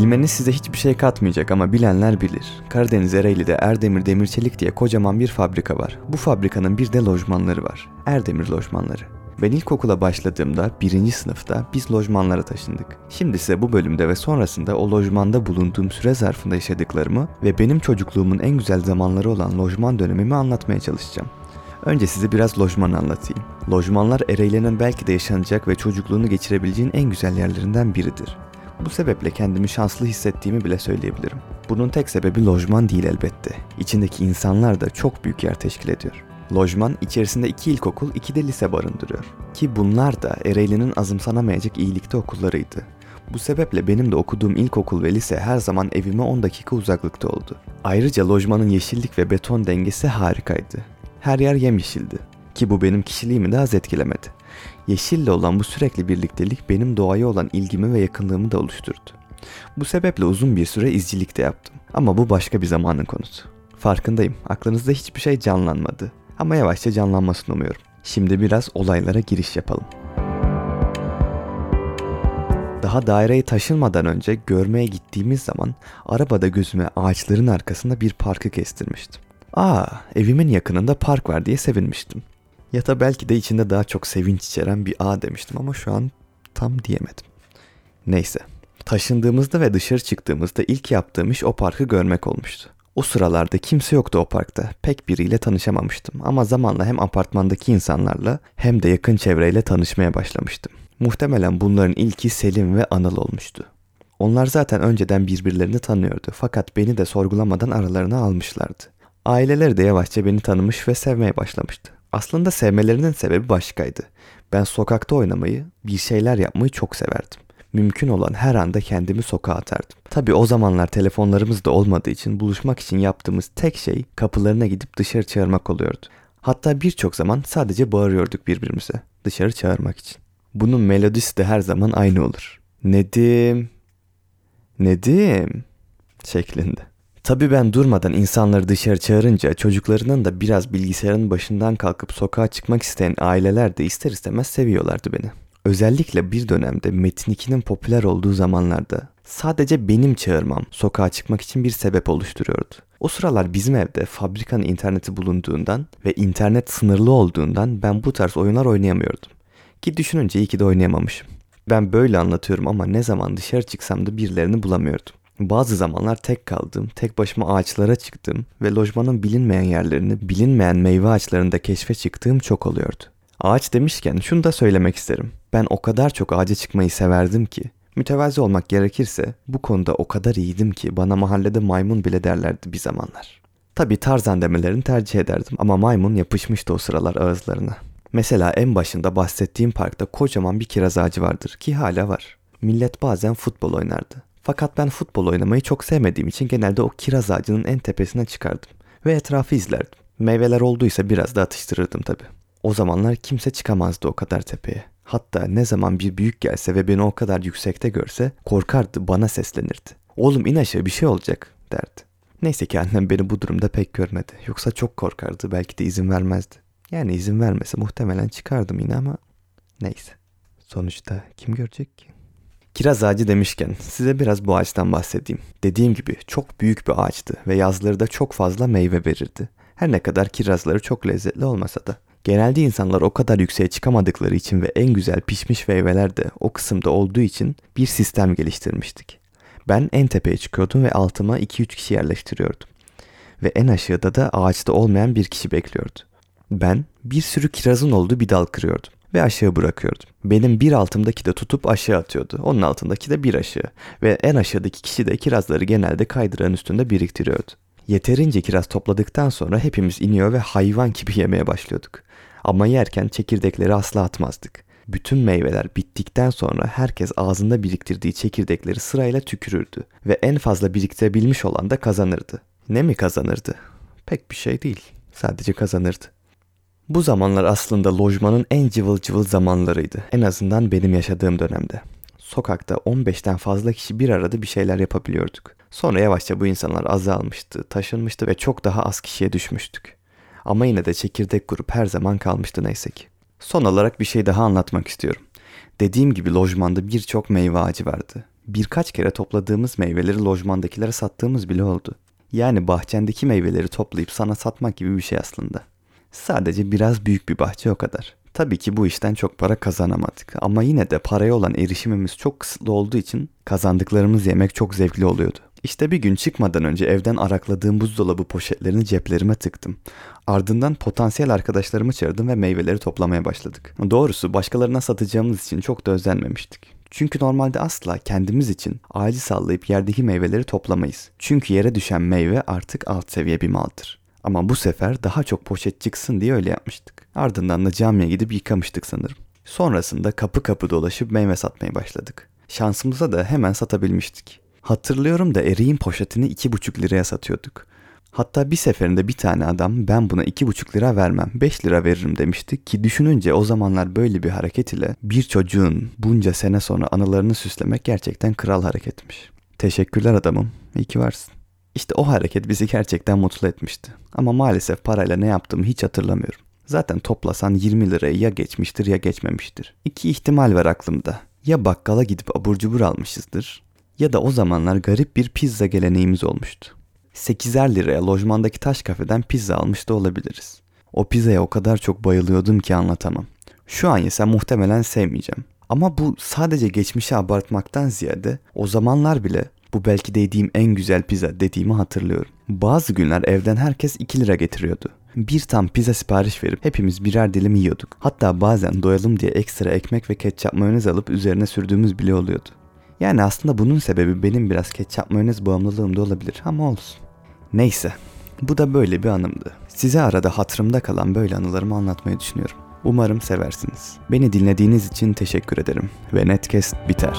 Bilmeniz size hiçbir şey katmayacak ama bilenler bilir. Karadeniz Ereğli'de Erdemir Demirçelik diye kocaman bir fabrika var. Bu fabrikanın bir de lojmanları var. Erdemir lojmanları. Ben ilkokula başladığımda birinci sınıfta biz lojmanlara taşındık. Şimdi size bu bölümde ve sonrasında o lojmanda bulunduğum süre zarfında yaşadıklarımı ve benim çocukluğumun en güzel zamanları olan lojman dönemimi anlatmaya çalışacağım. Önce size biraz lojman anlatayım. Lojmanlar Ereğli'nin belki de yaşanacak ve çocukluğunu geçirebileceğin en güzel yerlerinden biridir. Bu sebeple kendimi şanslı hissettiğimi bile söyleyebilirim. Bunun tek sebebi lojman değil elbette. İçindeki insanlar da çok büyük yer teşkil ediyor. Lojman içerisinde iki ilkokul, iki de lise barındırıyor. Ki bunlar da Ereğli'nin azımsanamayacak iyilikte okullarıydı. Bu sebeple benim de okuduğum ilkokul ve lise her zaman evime 10 dakika uzaklıkta oldu. Ayrıca lojmanın yeşillik ve beton dengesi harikaydı. Her yer yemyeşildi. Ki bu benim kişiliğimi de az etkilemedi. Yeşille olan bu sürekli birliktelik benim doğaya olan ilgimi ve yakınlığımı da oluşturdu. Bu sebeple uzun bir süre izcilik de yaptım. Ama bu başka bir zamanın konusu. Farkındayım, aklınızda hiçbir şey canlanmadı. Ama yavaşça canlanmasını umuyorum. Şimdi biraz olaylara giriş yapalım. Daha daireye taşınmadan önce görmeye gittiğimiz zaman arabada gözüme ağaçların arkasında bir parkı kestirmiştim. Aa, evimin yakınında park var diye sevinmiştim. Ya da belki de içinde daha çok sevinç içeren bir ağ demiştim ama şu an tam diyemedim. Neyse, taşındığımızda ve dışarı çıktığımızda ilk yaptığım iş o parkı görmek olmuştu. O sıralarda kimse yoktu o parkta. Pek biriyle tanışamamıştım ama zamanla hem apartmandaki insanlarla hem de yakın çevreyle tanışmaya başlamıştım. Muhtemelen bunların ilki Selim ve Anıl olmuştu. Onlar zaten önceden birbirlerini tanıyordu fakat beni de sorgulamadan aralarına almışlardı. Aileleri de yavaşça beni tanımış ve sevmeye başlamıştı. Aslında sevmelerinin sebebi başkaydı. Ben sokakta oynamayı, bir şeyler yapmayı çok severdim. Mümkün olan her anda kendimi sokağa atardım. Tabi o zamanlar telefonlarımız da olmadığı için buluşmak için yaptığımız tek şey kapılarına gidip dışarı çağırmak oluyordu. Hatta birçok zaman sadece bağırıyorduk birbirimize dışarı çağırmak için. Bunun melodisi de her zaman aynı olur. Nedim, Nedim şeklinde. Tabi ben durmadan insanları dışarı çağırınca çocuklarının da biraz bilgisayarın başından kalkıp sokağa çıkmak isteyen aileler de ister istemez seviyorlardı beni. Özellikle bir dönemde Metin 2'nin popüler olduğu zamanlarda sadece benim çağırmam sokağa çıkmak için bir sebep oluşturuyordu. O sıralar bizim evde fabrikanın interneti bulunduğundan ve internet sınırlı olduğundan ben bu tarz oyunlar oynayamıyordum. Ki düşününce iyi ki de oynayamamışım. Ben böyle anlatıyorum ama ne zaman dışarı çıksam da birilerini bulamıyordum. Bazı zamanlar tek kaldım, tek başıma ağaçlara çıktım ve lojmanın bilinmeyen yerlerini, bilinmeyen meyve ağaçlarında keşfe çıktığım çok oluyordu. Ağaç demişken şunu da söylemek isterim. Ben o kadar çok ağaca çıkmayı severdim ki, mütevazi olmak gerekirse bu konuda o kadar iyiydim ki bana mahallede maymun bile derlerdi bir zamanlar. Tabi tarzan demelerini tercih ederdim ama maymun yapışmıştı o sıralar ağızlarına. Mesela en başında bahsettiğim parkta kocaman bir kiraz ağacı vardır ki hala var. Millet bazen futbol oynardı. Fakat ben futbol oynamayı çok sevmediğim için genelde o kiraz ağacının en tepesine çıkardım ve etrafı izlerdim. Meyveler olduysa biraz da atıştırırdım tabi. O zamanlar kimse çıkamazdı o kadar tepeye. Hatta ne zaman bir büyük gelse ve beni o kadar yüksekte görse korkardı bana seslenirdi. Oğlum in aşağı bir şey olacak derdi. Neyse ki annem beni bu durumda pek görmedi. Yoksa çok korkardı belki de izin vermezdi. Yani izin vermese muhtemelen çıkardım yine ama neyse. Sonuçta kim görecek ki? Kiraz ağacı demişken size biraz bu ağaçtan bahsedeyim. Dediğim gibi çok büyük bir ağaçtı ve yazları da çok fazla meyve verirdi. Her ne kadar kirazları çok lezzetli olmasa da. Genelde insanlar o kadar yükseğe çıkamadıkları için ve en güzel pişmiş meyveler de o kısımda olduğu için bir sistem geliştirmiştik. Ben en tepeye çıkıyordum ve altıma 2-3 kişi yerleştiriyordum. Ve en aşağıda da ağaçta olmayan bir kişi bekliyordu. Ben bir sürü kirazın olduğu bir dal kırıyordum ve aşağı bırakıyordum. Benim bir altımdaki de tutup aşağı atıyordu. Onun altındaki de bir aşağı. Ve en aşağıdaki kişi de kirazları genelde kaydıran üstünde biriktiriyordu. Yeterince kiraz topladıktan sonra hepimiz iniyor ve hayvan gibi yemeye başlıyorduk. Ama yerken çekirdekleri asla atmazdık. Bütün meyveler bittikten sonra herkes ağzında biriktirdiği çekirdekleri sırayla tükürürdü ve en fazla biriktirebilmiş olan da kazanırdı. Ne mi kazanırdı? Pek bir şey değil. Sadece kazanırdı. Bu zamanlar aslında lojmanın en cıvıl cıvıl zamanlarıydı. En azından benim yaşadığım dönemde. Sokakta 15'ten fazla kişi bir arada bir şeyler yapabiliyorduk. Sonra yavaşça bu insanlar azalmıştı, taşınmıştı ve çok daha az kişiye düşmüştük. Ama yine de çekirdek grup her zaman kalmıştı neyse ki. Son olarak bir şey daha anlatmak istiyorum. Dediğim gibi lojmanda birçok meyve ağacı vardı. birkaç kere topladığımız meyveleri lojmandakilere sattığımız bile oldu. Yani bahçendeki meyveleri toplayıp sana satmak gibi bir şey aslında. Sadece biraz büyük bir bahçe o kadar. Tabii ki bu işten çok para kazanamadık ama yine de paraya olan erişimimiz çok kısıtlı olduğu için kazandıklarımız yemek çok zevkli oluyordu. İşte bir gün çıkmadan önce evden arakladığım buzdolabı poşetlerini ceplerime tıktım. Ardından potansiyel arkadaşlarımı çağırdım ve meyveleri toplamaya başladık. Doğrusu başkalarına satacağımız için çok da özenmemiştik. Çünkü normalde asla kendimiz için ağacı sallayıp yerdeki meyveleri toplamayız. Çünkü yere düşen meyve artık alt seviye bir maldır. Ama bu sefer daha çok poşet çıksın diye öyle yapmıştık. Ardından da camiye gidip yıkamıştık sanırım. Sonrasında kapı kapı dolaşıp meyve satmaya başladık. Şansımıza da hemen satabilmiştik. Hatırlıyorum da eriğin poşetini iki buçuk liraya satıyorduk. Hatta bir seferinde bir tane adam ben buna iki buçuk lira vermem 5 lira veririm demişti ki düşününce o zamanlar böyle bir hareket ile bir çocuğun bunca sene sonra anılarını süslemek gerçekten kral hareketmiş. Teşekkürler adamım. İyi ki varsın. İşte o hareket bizi gerçekten mutlu etmişti. Ama maalesef parayla ne yaptığımı hiç hatırlamıyorum. Zaten toplasan 20 lirayı ya geçmiştir ya geçmemiştir. İki ihtimal var aklımda. Ya bakkala gidip abur cubur almışızdır ya da o zamanlar garip bir pizza geleneğimiz olmuştu. 8'er liraya lojmandaki taş kafeden pizza almış da olabiliriz. O pizzaya o kadar çok bayılıyordum ki anlatamam. Şu an yesem muhtemelen sevmeyeceğim. Ama bu sadece geçmişi abartmaktan ziyade o zamanlar bile bu belki de yediğim en güzel pizza dediğimi hatırlıyorum. Bazı günler evden herkes 2 lira getiriyordu. Bir tam pizza sipariş verip hepimiz birer dilim yiyorduk. Hatta bazen doyalım diye ekstra ekmek ve ketçap mayonez alıp üzerine sürdüğümüz bile oluyordu. Yani aslında bunun sebebi benim biraz ketçap mayonez bağımlılığım da olabilir ama olsun. Neyse. Bu da böyle bir anımdı. Size arada hatırımda kalan böyle anılarımı anlatmayı düşünüyorum. Umarım seversiniz. Beni dinlediğiniz için teşekkür ederim ve Netcast biter.